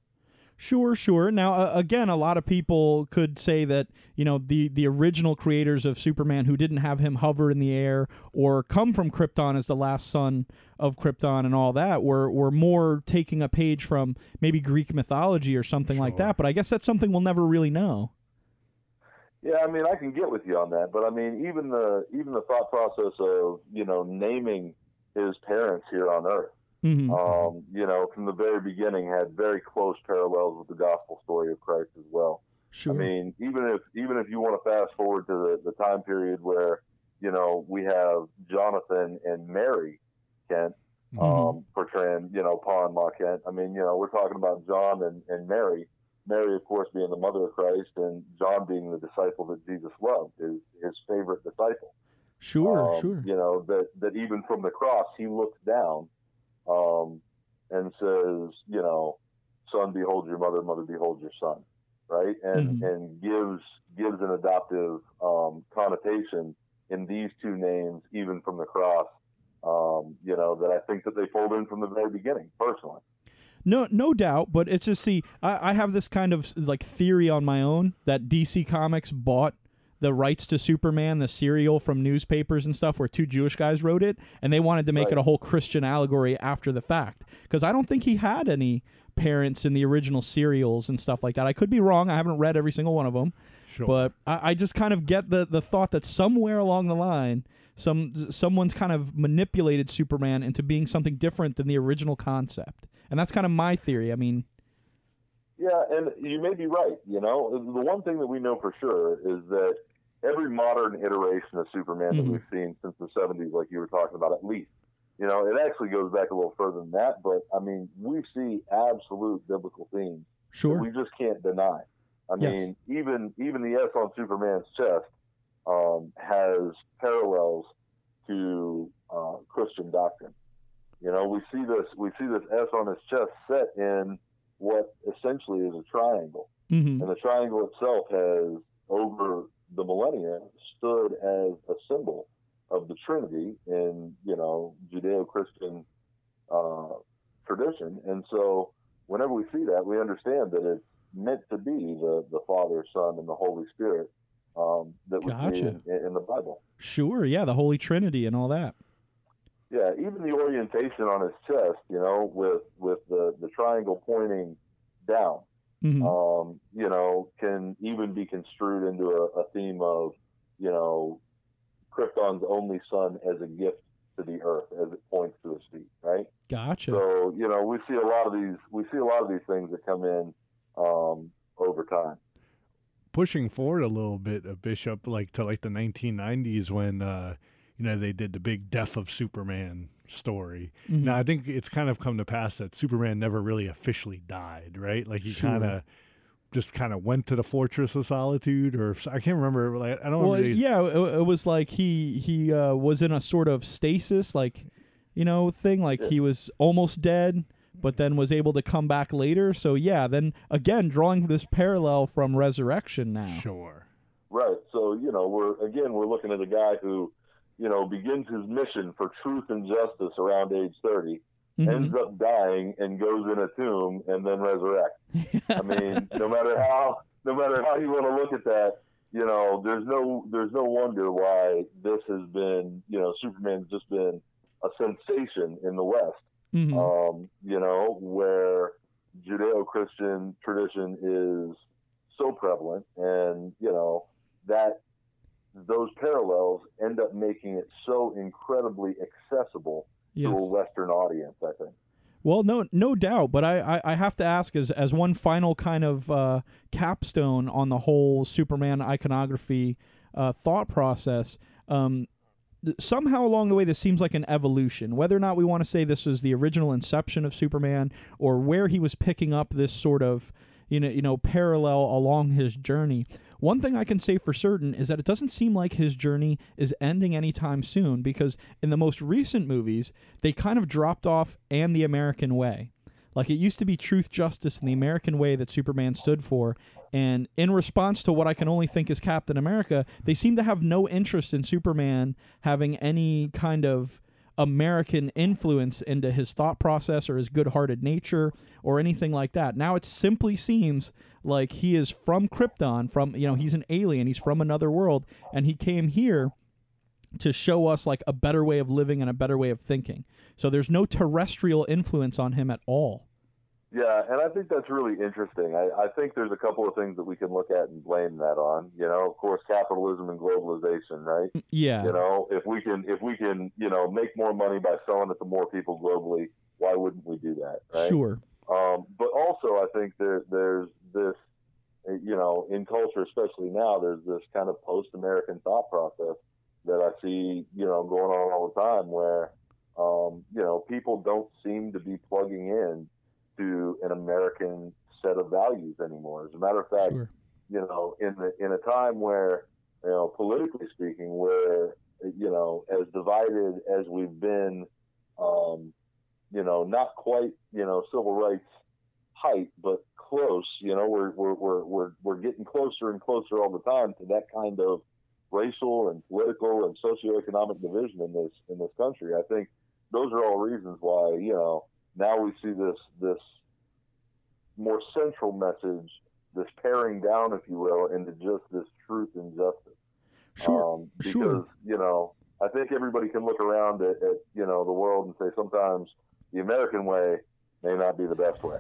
Sure, sure. Now, uh, again, a lot of people could say that you know the the original creators of Superman, who didn't have him hover in the air or come from Krypton as the last son of Krypton and all that, were were more taking a page from maybe Greek mythology or something like that. But I guess that's something we'll never really know. Yeah, I mean, I can get with you on that, but I mean, even the even the thought process of you know naming his parents here on Earth, hmm um, you know, from the very beginning had very close parallels with the gospel story of Christ as well. Sure. I mean, even if even if you want to fast forward to the, the time period where you know we have Jonathan and Mary Kent Mm-hmm. um, portraying you know Pa and Ma Kent. I mean, you know, we're talking about John and, and Mary. Mary, of course, being the mother of Christ, and John being the disciple that Jesus loved, his his favorite disciple. sure, Um, sure. You know that that even from the cross, he looked down, um, and says, you know, son, behold your mother, mother, behold your son, right? And Mhm. and gives gives an adoptive um, connotation in these two names, even from the cross. Um, you know that I think that they fold in from the very beginning, personally. No, no doubt. But it's just see, I, I have this kind of like theory on my own that DC Comics bought the rights to Superman, the serial from newspapers and stuff, where two Jewish guys wrote it, and they wanted to make Right. it a whole Christian allegory after the fact. Because I don't think he had any parents in the original serials and stuff like that. I could be wrong. I haven't read every single one of them, Sure. but I, I just kind of get the the thought that somewhere along the line. Some someone's kind of manipulated Superman into being something different than the original concept, and that's kind of my theory. I mean, Yeah, and you may be right. You know, the one thing that we know for sure is that every modern iteration of Superman Mhm. that we've seen since the '70s, like you were talking about, at least, you know, it actually goes back a little further than that. But I mean, we see absolute biblical themes that sure, we just can't deny. I Yes. mean, even even the S on Superman's chest um, has parallels to uh, Christian doctrine. You know, we see this we see this S on his chest set in what essentially is a triangle, hmm and the triangle itself has over the millennia stood as a symbol of the Trinity in you know Judeo-Christian uh, tradition, and so whenever we see that, we understand that it's meant to be the the Father, Son, and the Holy Spirit um, that we see in, in the Bible. Sure. Yeah, the Holy Trinity and all that. Yeah, even the orientation on his chest, you know, with with the the triangle pointing down, hmm um, you know, can even be construed into a, a theme of, you know, Krypton's only son as a gift to the earth as it points to his feet, right? Gotcha. So, you know, we see a lot of these we see a lot of these things that come in um, over time. pushing forward a little bit, a bishop, like to like the 1990s when uh, you know they did the big death of Superman story. Mhm. Now I think it's kind of come to pass that Superman never really officially died, right? Like he Sure. kind of just kind of went to the Fortress of Solitude, or I can't remember. Like I don't. Well, really, yeah, it, it was like he he uh, was in a sort of stasis, like you know, thing. Like he was almost dead, but then was able to come back later. So yeah, then again, drawing this parallel from Resurrection now. Sure. Right. So, you know, we're again we're looking at a guy who, you know, begins his mission for truth and justice around age 30, Mhm. ends up dying and goes in a tomb and then resurrects. I mean, no matter how no matter how you want to look at that, you know, there's no there's no wonder why this has been, you know, Superman's just been a sensation in the West. Mhm. Um, you know, where Judeo-Christian tradition is so prevalent, and you know that those parallels end up making it so incredibly accessible to a Western audience. I think. Well, no, no doubt. But I, I, I have to ask, as as one final kind of uh, capstone on the whole Superman iconography uh, thought process. Um, th- somehow along the way, this seems like an evolution. Whether or not we want to say this was the original inception of Superman, or where he was picking up this sort of you know you know parallel along his journey. One thing I can say for certain is that it doesn't seem like his journey is ending anytime soon because in the most recent movies, they kind of dropped off and the American way. Like it used to be truth, justice, and the American way that Superman stood for. And in response to what I can only think is Captain America, they seem to have no interest in Superman having any kind of American influence into his thought process or his good hearted nature or anything like that. Now it simply seems like he is from Krypton, from, you know, he's an alien, he's from another world, and he came here to show us like a better way of living and a better way of thinking. So there's no terrestrial influence on him at all. Yeah, and I think that's really interesting. I, I think there's a couple of things that we can look at and blame that on. You know, of course, capitalism and globalization, right? Yeah. You know, if we can if we can you know make more money by selling it to more people globally, why wouldn't we do that? Right? Sure. Um, but also, I think there, there's this, you know, in culture, especially now, there's this kind of post-American thought process that I see, you know, going on all the time where, um, you know, people don't seem to be plugging in to an American set of values anymore. As a matter of fact, Sure. you know, in the in a time where, you know, politically speaking, where you know, as divided as we've been, um, you know, not quite, you know, civil rights height, but close. You know, we're we're we're we're we're getting closer and closer all the time to that kind of racial and political and socioeconomic division in this in this country. I think those are all reasons why you know now we see this this more central message, this paring down, if you will, into just this truth and justice. Sure. Um, because sure. you know, I think everybody can look around at, at you know the world and say sometimes the American way may not be the best way.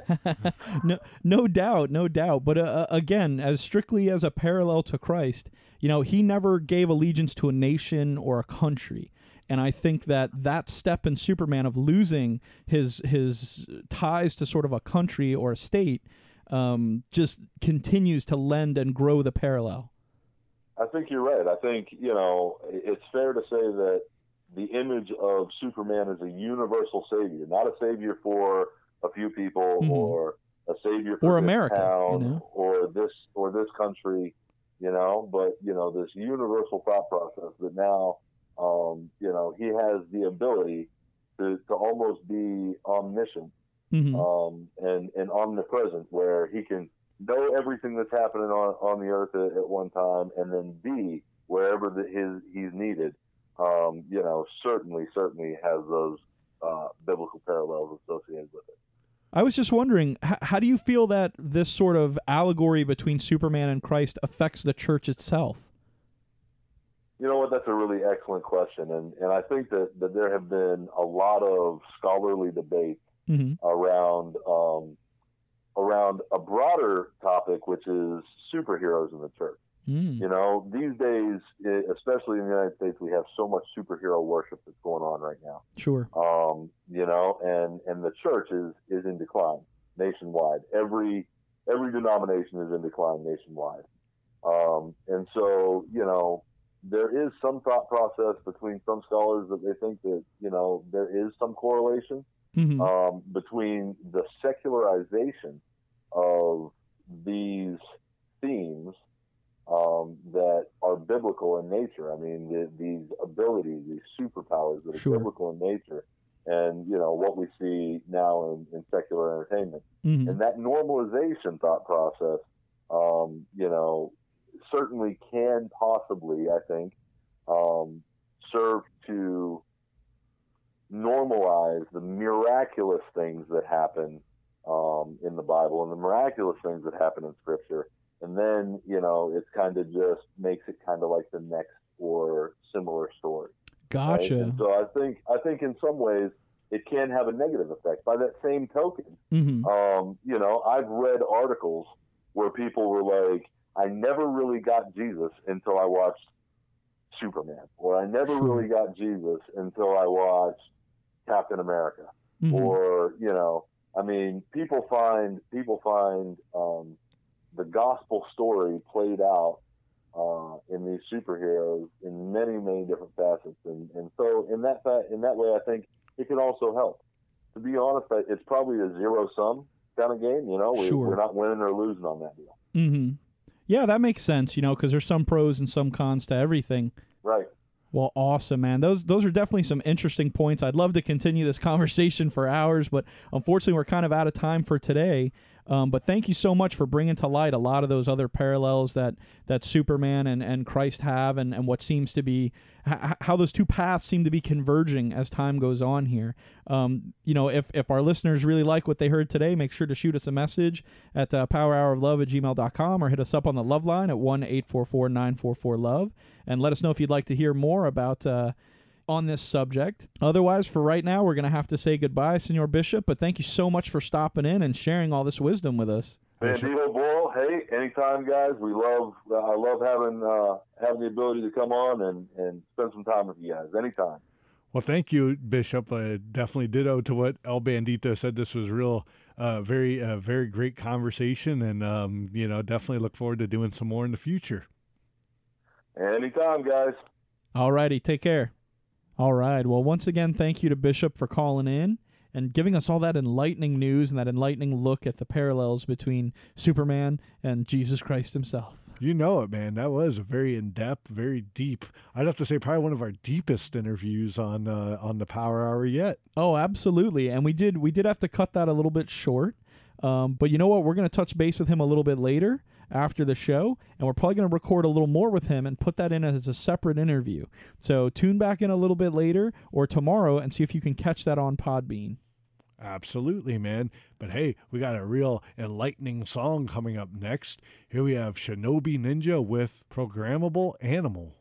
no, no doubt, no doubt. But uh, again, as strictly as a parallel to Christ, you know, he never gave allegiance to a nation or a country. And I think that that step in Superman of losing his his ties to sort of a country or a state um, just continues to lend and grow the parallel. I think you're right. I think you know it's fair to say that the image of Superman is a universal savior, not a savior for a few people Mhm. or a savior for Or America, you know? or this or this country, you know. But you know this universal thought process that now um, you know, he has the ability to, to almost be omniscient Mhm. um, and, and omnipresent, where he can know everything that's happening on, on the earth at, at one time and then be wherever the, his he's needed. Um, you know, certainly, certainly has those uh, biblical parallels associated with it. I was just wondering, h- how do you feel that this sort of allegory between Superman and Christ affects the church itself? You know what? That's a really excellent question, and and I think that that there have been a lot of scholarly debate hmm around um, around a broader topic, which is superheroes in the church. Mm. You know, these days, especially in the United States, we have so much superhero worship that's going on right now. Sure. Um, you know, and and the church is is in decline nationwide. Every every denomination is in decline nationwide. Um, and so, you know, there is some thought process between some scholars that they think that you know there is some correlation hmm um, between the secularization of these themes um, that are biblical in nature. I mean, the, these abilities, these superpowers that are Sure. biblical in nature, and you know what we see now in, in secular entertainment, hmm and that normalization thought process, um, you know, certainly can possibly, I think, um, serve to normalize the miraculous things that happen um, in the Bible and the miraculous things that happen in Scripture. And then, you know, it's kind of just makes it kind of like the next or similar story. Gotcha. And so I think I think in some ways it can have a negative effect. By that same token, hmm um, you know, I've read articles where people were like, I never really got Jesus until I watched Superman, or I never really got Jesus until I watched Captain America, hmm or you know, I mean, people find people find um, the gospel story played out uh, in these superheroes in many many different facets, and and so in that fa- in that way, I think it can also help. To be honest, it's probably a zero sum kind of game. You know, we, Sure. we're not winning or losing on that deal. hmm Yeah, that makes sense. You know, because there's some pros and some cons to everything. Right. Well, awesome, man. Those those are definitely some interesting points. I'd love to continue this conversation for hours, but unfortunately, we're kind of out of time for today. Um, but thank you so much for bringing to light a lot of those other parallels that that Superman and, and Christ have, and, and what seems to be h- how those two paths seem to be converging as time goes on here. Um, you know, if, if our listeners really like what they heard today, make sure to shoot us a message at uh, powerhouroflove at gmail.com or hit us up on the love line at 1 844 944 love and let us know if you'd like to hear more about uh, on this subject. Otherwise, for right now, we're going to have to say goodbye, Senor Bishop. But thank you so much for stopping in and sharing all this wisdom with us. Bandito Boyle, hey, anytime, guys. We love, uh, I love having uh, having the ability to come on and, and spend some time with you guys. Anytime. Well, thank you, Bishop. Uh, definitely ditto to what El Bandito said. This was real, uh, very, uh, very great conversation, and um, you know, definitely look forward to doing some more in the future. Anytime, guys. All righty, take care. All right. Well, once again, thank you to Bishop for calling in and giving us all that enlightening news and that enlightening look at the parallels between Superman and Jesus Christ himself. You know it, man. That was a very in depth, very deep. I'd have to say probably one of our deepest interviews on uh, on the Power Hour yet. Oh, absolutely. And we did we did have to cut that a little bit short. Um, but you know what? We're going to touch base with him a little bit later after the show, and we're probably going to record a little more with him and put that in as a separate interview. So tune back in a little bit later or tomorrow and see if you can catch that on Podbean. Absolutely, man. But hey, we got a real enlightening song coming up next. Here we have Shinobi Ninja with Programmable Animal.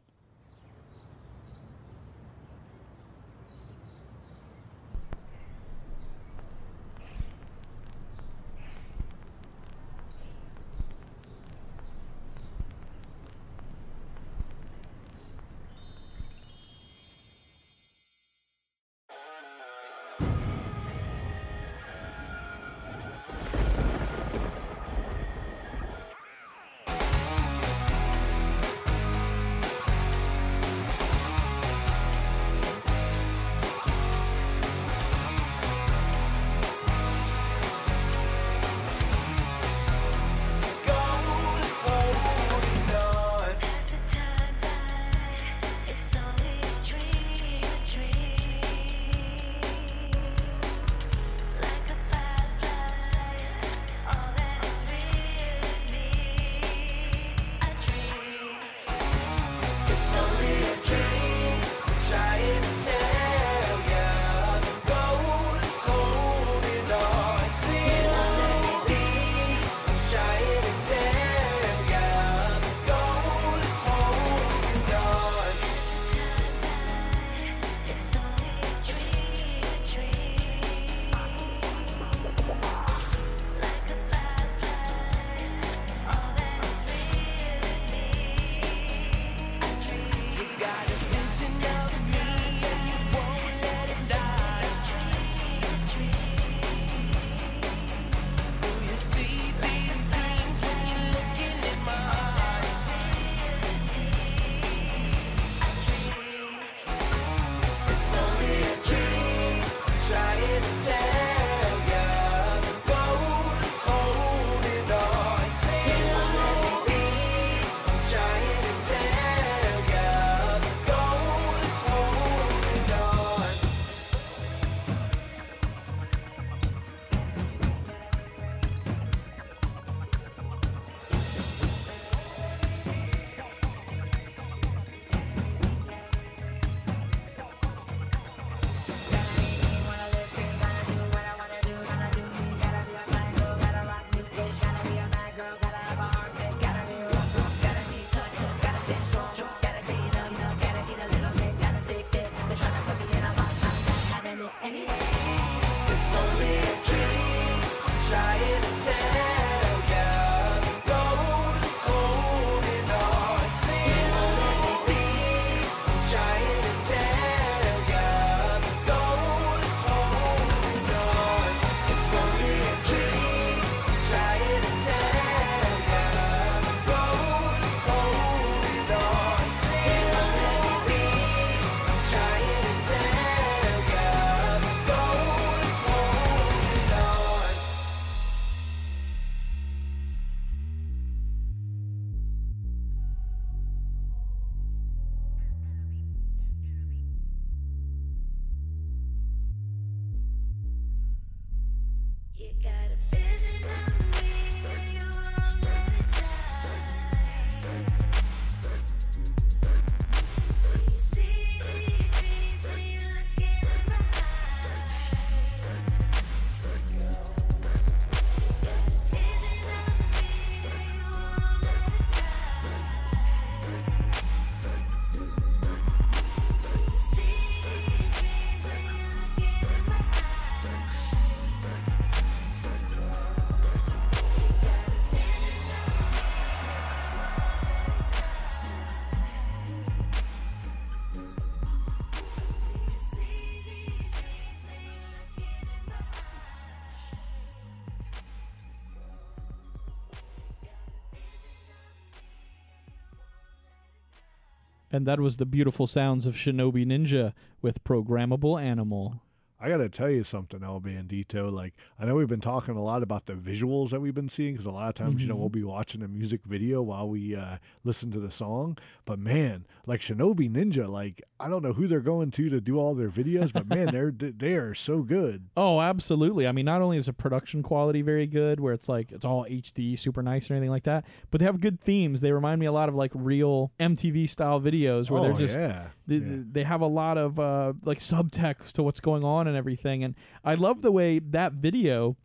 And that was the beautiful sounds of Shinobi Ninja with Programmable Animal. I got to tell you something, El Bandito. Like, I know we've been talking a lot about the visuals that we've been seeing because a lot of times, you know, Mhm. we'll be watching a music video while we uh, listen to the song. But man, like Shinobi Ninja, like, I don't know who they're going to to do all their videos, but man, they're they are so good. Oh, absolutely. I mean, not only is the production quality very good, where it's like it's all HD, super nice, or anything like that, but they have good themes. They remind me a lot of like real MTV style videos where Oh, they're just yeah. they, Yeah. they have a lot of uh, like subtext to what's going on and everything. And I love the way that video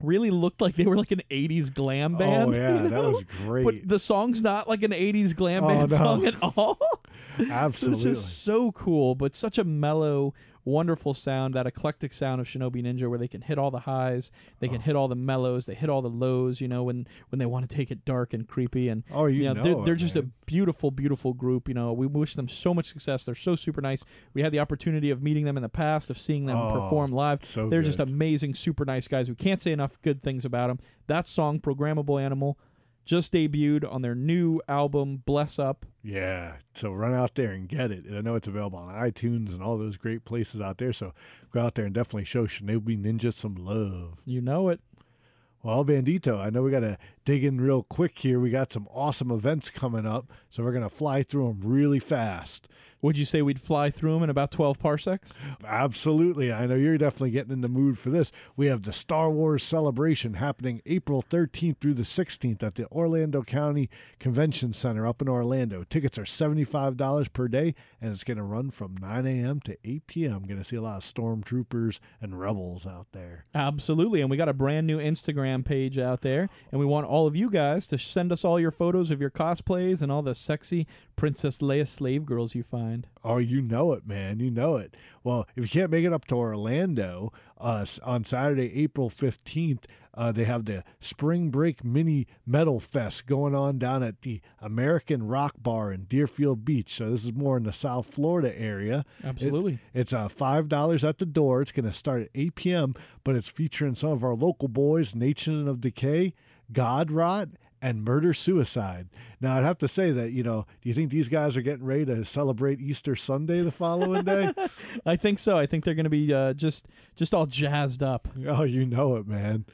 really looked like they were like an 80s glam oh, band. Oh, yeah, you that was great. But the song's not like an 80s glam Oh, band no. song at all. Absolutely. It's just so cool, but such a mellow, wonderful sound, that eclectic sound of Shinobi Ninja where they can hit all the highs, they Oh. can hit all the mellows, they hit all the lows, you know, when when they want to take it dark and creepy and Oh, you know, know they're, it, they're just a beautiful, beautiful group. You know, we wish them so much success. They're so super nice. We had the opportunity of meeting them in the past, of seeing them Oh, perform live. so they're just amazing, super nice guys. We can't say enough good things about them. That song, Programmable Animal, just debuted on their new album, Bless Up. Yeah. So run out there and get it. I know it's available on iTunes and all those great places out there. So go out there and definitely show Shinobi Ninja some love. You know it. Well, Bandito, I know we got to dig in real quick here. We got some awesome events coming up. So we're going to fly through them really fast. Would you say we'd fly through them in about 12 parsecs? Absolutely. I know you're definitely getting in the mood for this. We have the Star Wars celebration happening April 13th through the 16th at the Orlando County Convention Center up in Orlando. Tickets are $75 per day, and it's going to run from 9 a.m. to 8 p.m. Going to see a lot of stormtroopers and rebels out there. Absolutely. And we got a brand new Instagram page out there. And we want all of you guys to send us all your photos of your cosplays and all the sexy Princess Leia slave girls you find. Oh, you know it, man. You know it. Well, if you can't make it up to Orlando uh, on Saturday, April 15th, uh, they have the Spring Break Mini Metal Fest going on down at the American Rock Bar in Deerfield Beach. So this is more in the South Florida area. It- Absolutely. it's uh, $5 at the door. It's going to start at 8 p.m., but it's featuring some of our local boys, Nation of Decay, God Rot, and Murder Suicide. Now, I'd have to say that, you know, do you think these guys are getting ready to celebrate Easter Sunday the following day? I think so. I think they're going to be uh, just just all jazzed up. oh, you know it, man.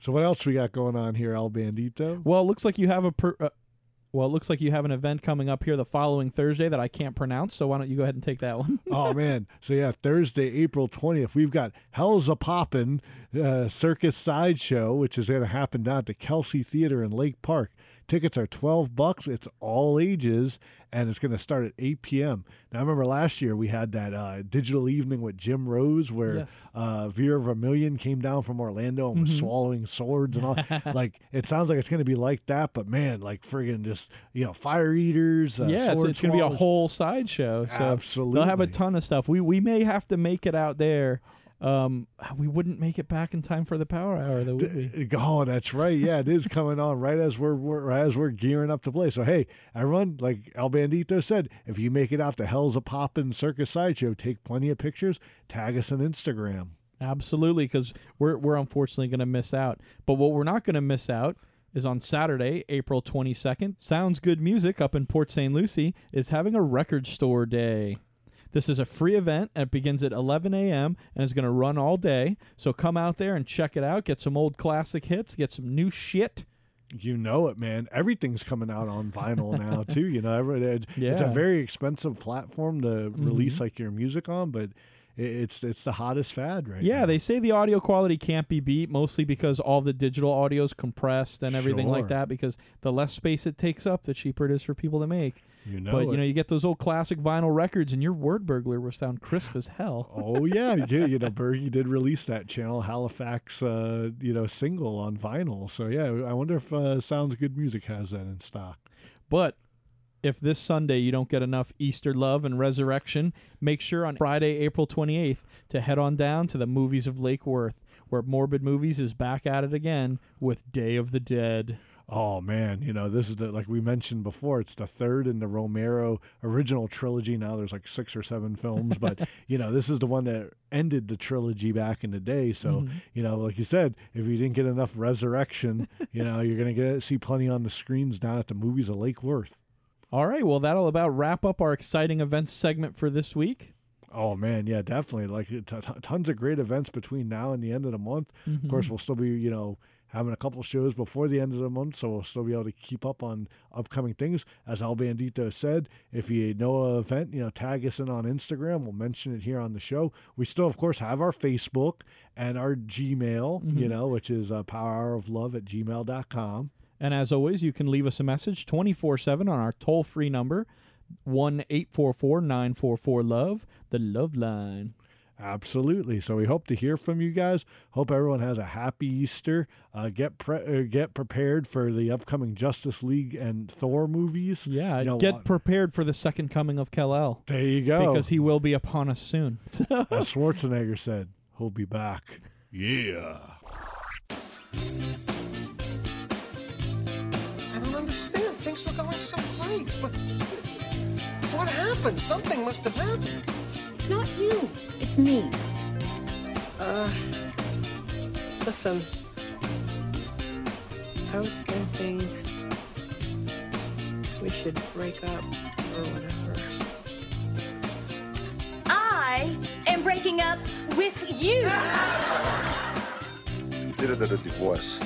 So, what else we got going on here, El Bandito? Well, it looks like you have a per- uh, well, it looks like you have an event coming up here the following Thursday that I can't pronounce. So why don't you go ahead and take that one? oh man so yeah thursday april 20th we've got hell's a poppin uh, circus sideshow which is going to happen down at the kelsey theater in lake park Tickets are 12 bucks. It's all ages and it's going to start at 8 p.m. Now, I remember last year we had that uh, digital evening with Jim Rose where Yes. uh, Vera Vermillion came down from Orlando and was Mhm. swallowing swords and all. like, it sounds like it's going to be like that, but man, like friggin' just, you know, fire eaters. Uh, yeah, it's, it's going to be a whole sideshow. So Absolutely. they'll have a ton of stuff. We we may have to make it out there. Um, we wouldn't make it back in time for the power hour, though, would we? Oh, that's right. Yeah, it is coming on right as we're, we're as we're gearing up to play. So hey, everyone, like El Bandito said, if you make it out to Hell's a Poppin' Circus Sideshow, take plenty of pictures, tag us on Instagram. Absolutely, because we're we're unfortunately going to miss out. But what we're not going to miss out is on Saturday, April twenty second. Sounds Good Music up in Port St. Lucie is having a record store day. This is a free event and it begins at 11 a.m. and is going to run all day. So come out there and check it out. Get some old classic hits. Get some new shit. You know it, man. Everything's coming out on vinyl now too. You know, every, it- it's a Mm-hmm. very expensive platform to release like your music on, but it, it's it's the hottest fad right Yeah, now. they say the audio quality can't be beat, mostly because all the digital audio is compressed and everything like that. Because the less space it takes up, the cheaper it is for people to make. You know but it. you know, you get those old classic vinyl records, and your Wordburglar will sound crisp as hell. Oh yeah, yeah. You know, Bergie did release that Channel Halifax, uh, you know, single on vinyl. So yeah, I wonder if uh, Sounds Good Music has that in stock. But if this Sunday you don't get enough Easter love and resurrection, make sure on Friday, April 28th, to head on down to the movies of Lake Worth, where Morbid Movies is back at it again with Day of the Dead. Oh man, you know, this is the like we mentioned before. It's the third in the Romero original trilogy. Now there's like six or seven films, but you know, this is the one that ended the trilogy back in the day. So Mhm. you know, like you said, if you didn't get enough resurrection, you know, you're gonna get see plenty on the screens down at the movies of Lake Worth. All right, well, that'll about wrap up our exciting events segment for this week. Oh man, yeah, definitely. Like t- tons of great events between now and the end of the month. Of course, we'll still be, you know, having a couple shows before the end of the month, so we'll still be able to keep up on upcoming things. As El Bandito said, if you know an event, you know, tag us in on Instagram. We'll mention it here on the show. We still, of course, have our Facebook and our Gmail, you Mhm. know, which is uh, powerhouroflove at gmail.com. And as always, you can leave us a message 24 7 on our toll free number, 1 844 944 Love, the Love Line. Absolutely. So we hope to hear from you guys. Hope everyone has a happy Easter. Uh, get pre- uh, get prepared for the upcoming Justice League and Thor movies. Yeah, You know, get wa- prepared for the second coming of Kal-El. There you go. Because he will be upon us soon. As Schwarzenegger said, he'll be back. Yeah. I don't understand. Things were going so great, but what happened? Something must have happened. It's not you. It's me. Uh, listen. I was thinking we should break up or whatever. I am breaking up with you. Consider that a divorce.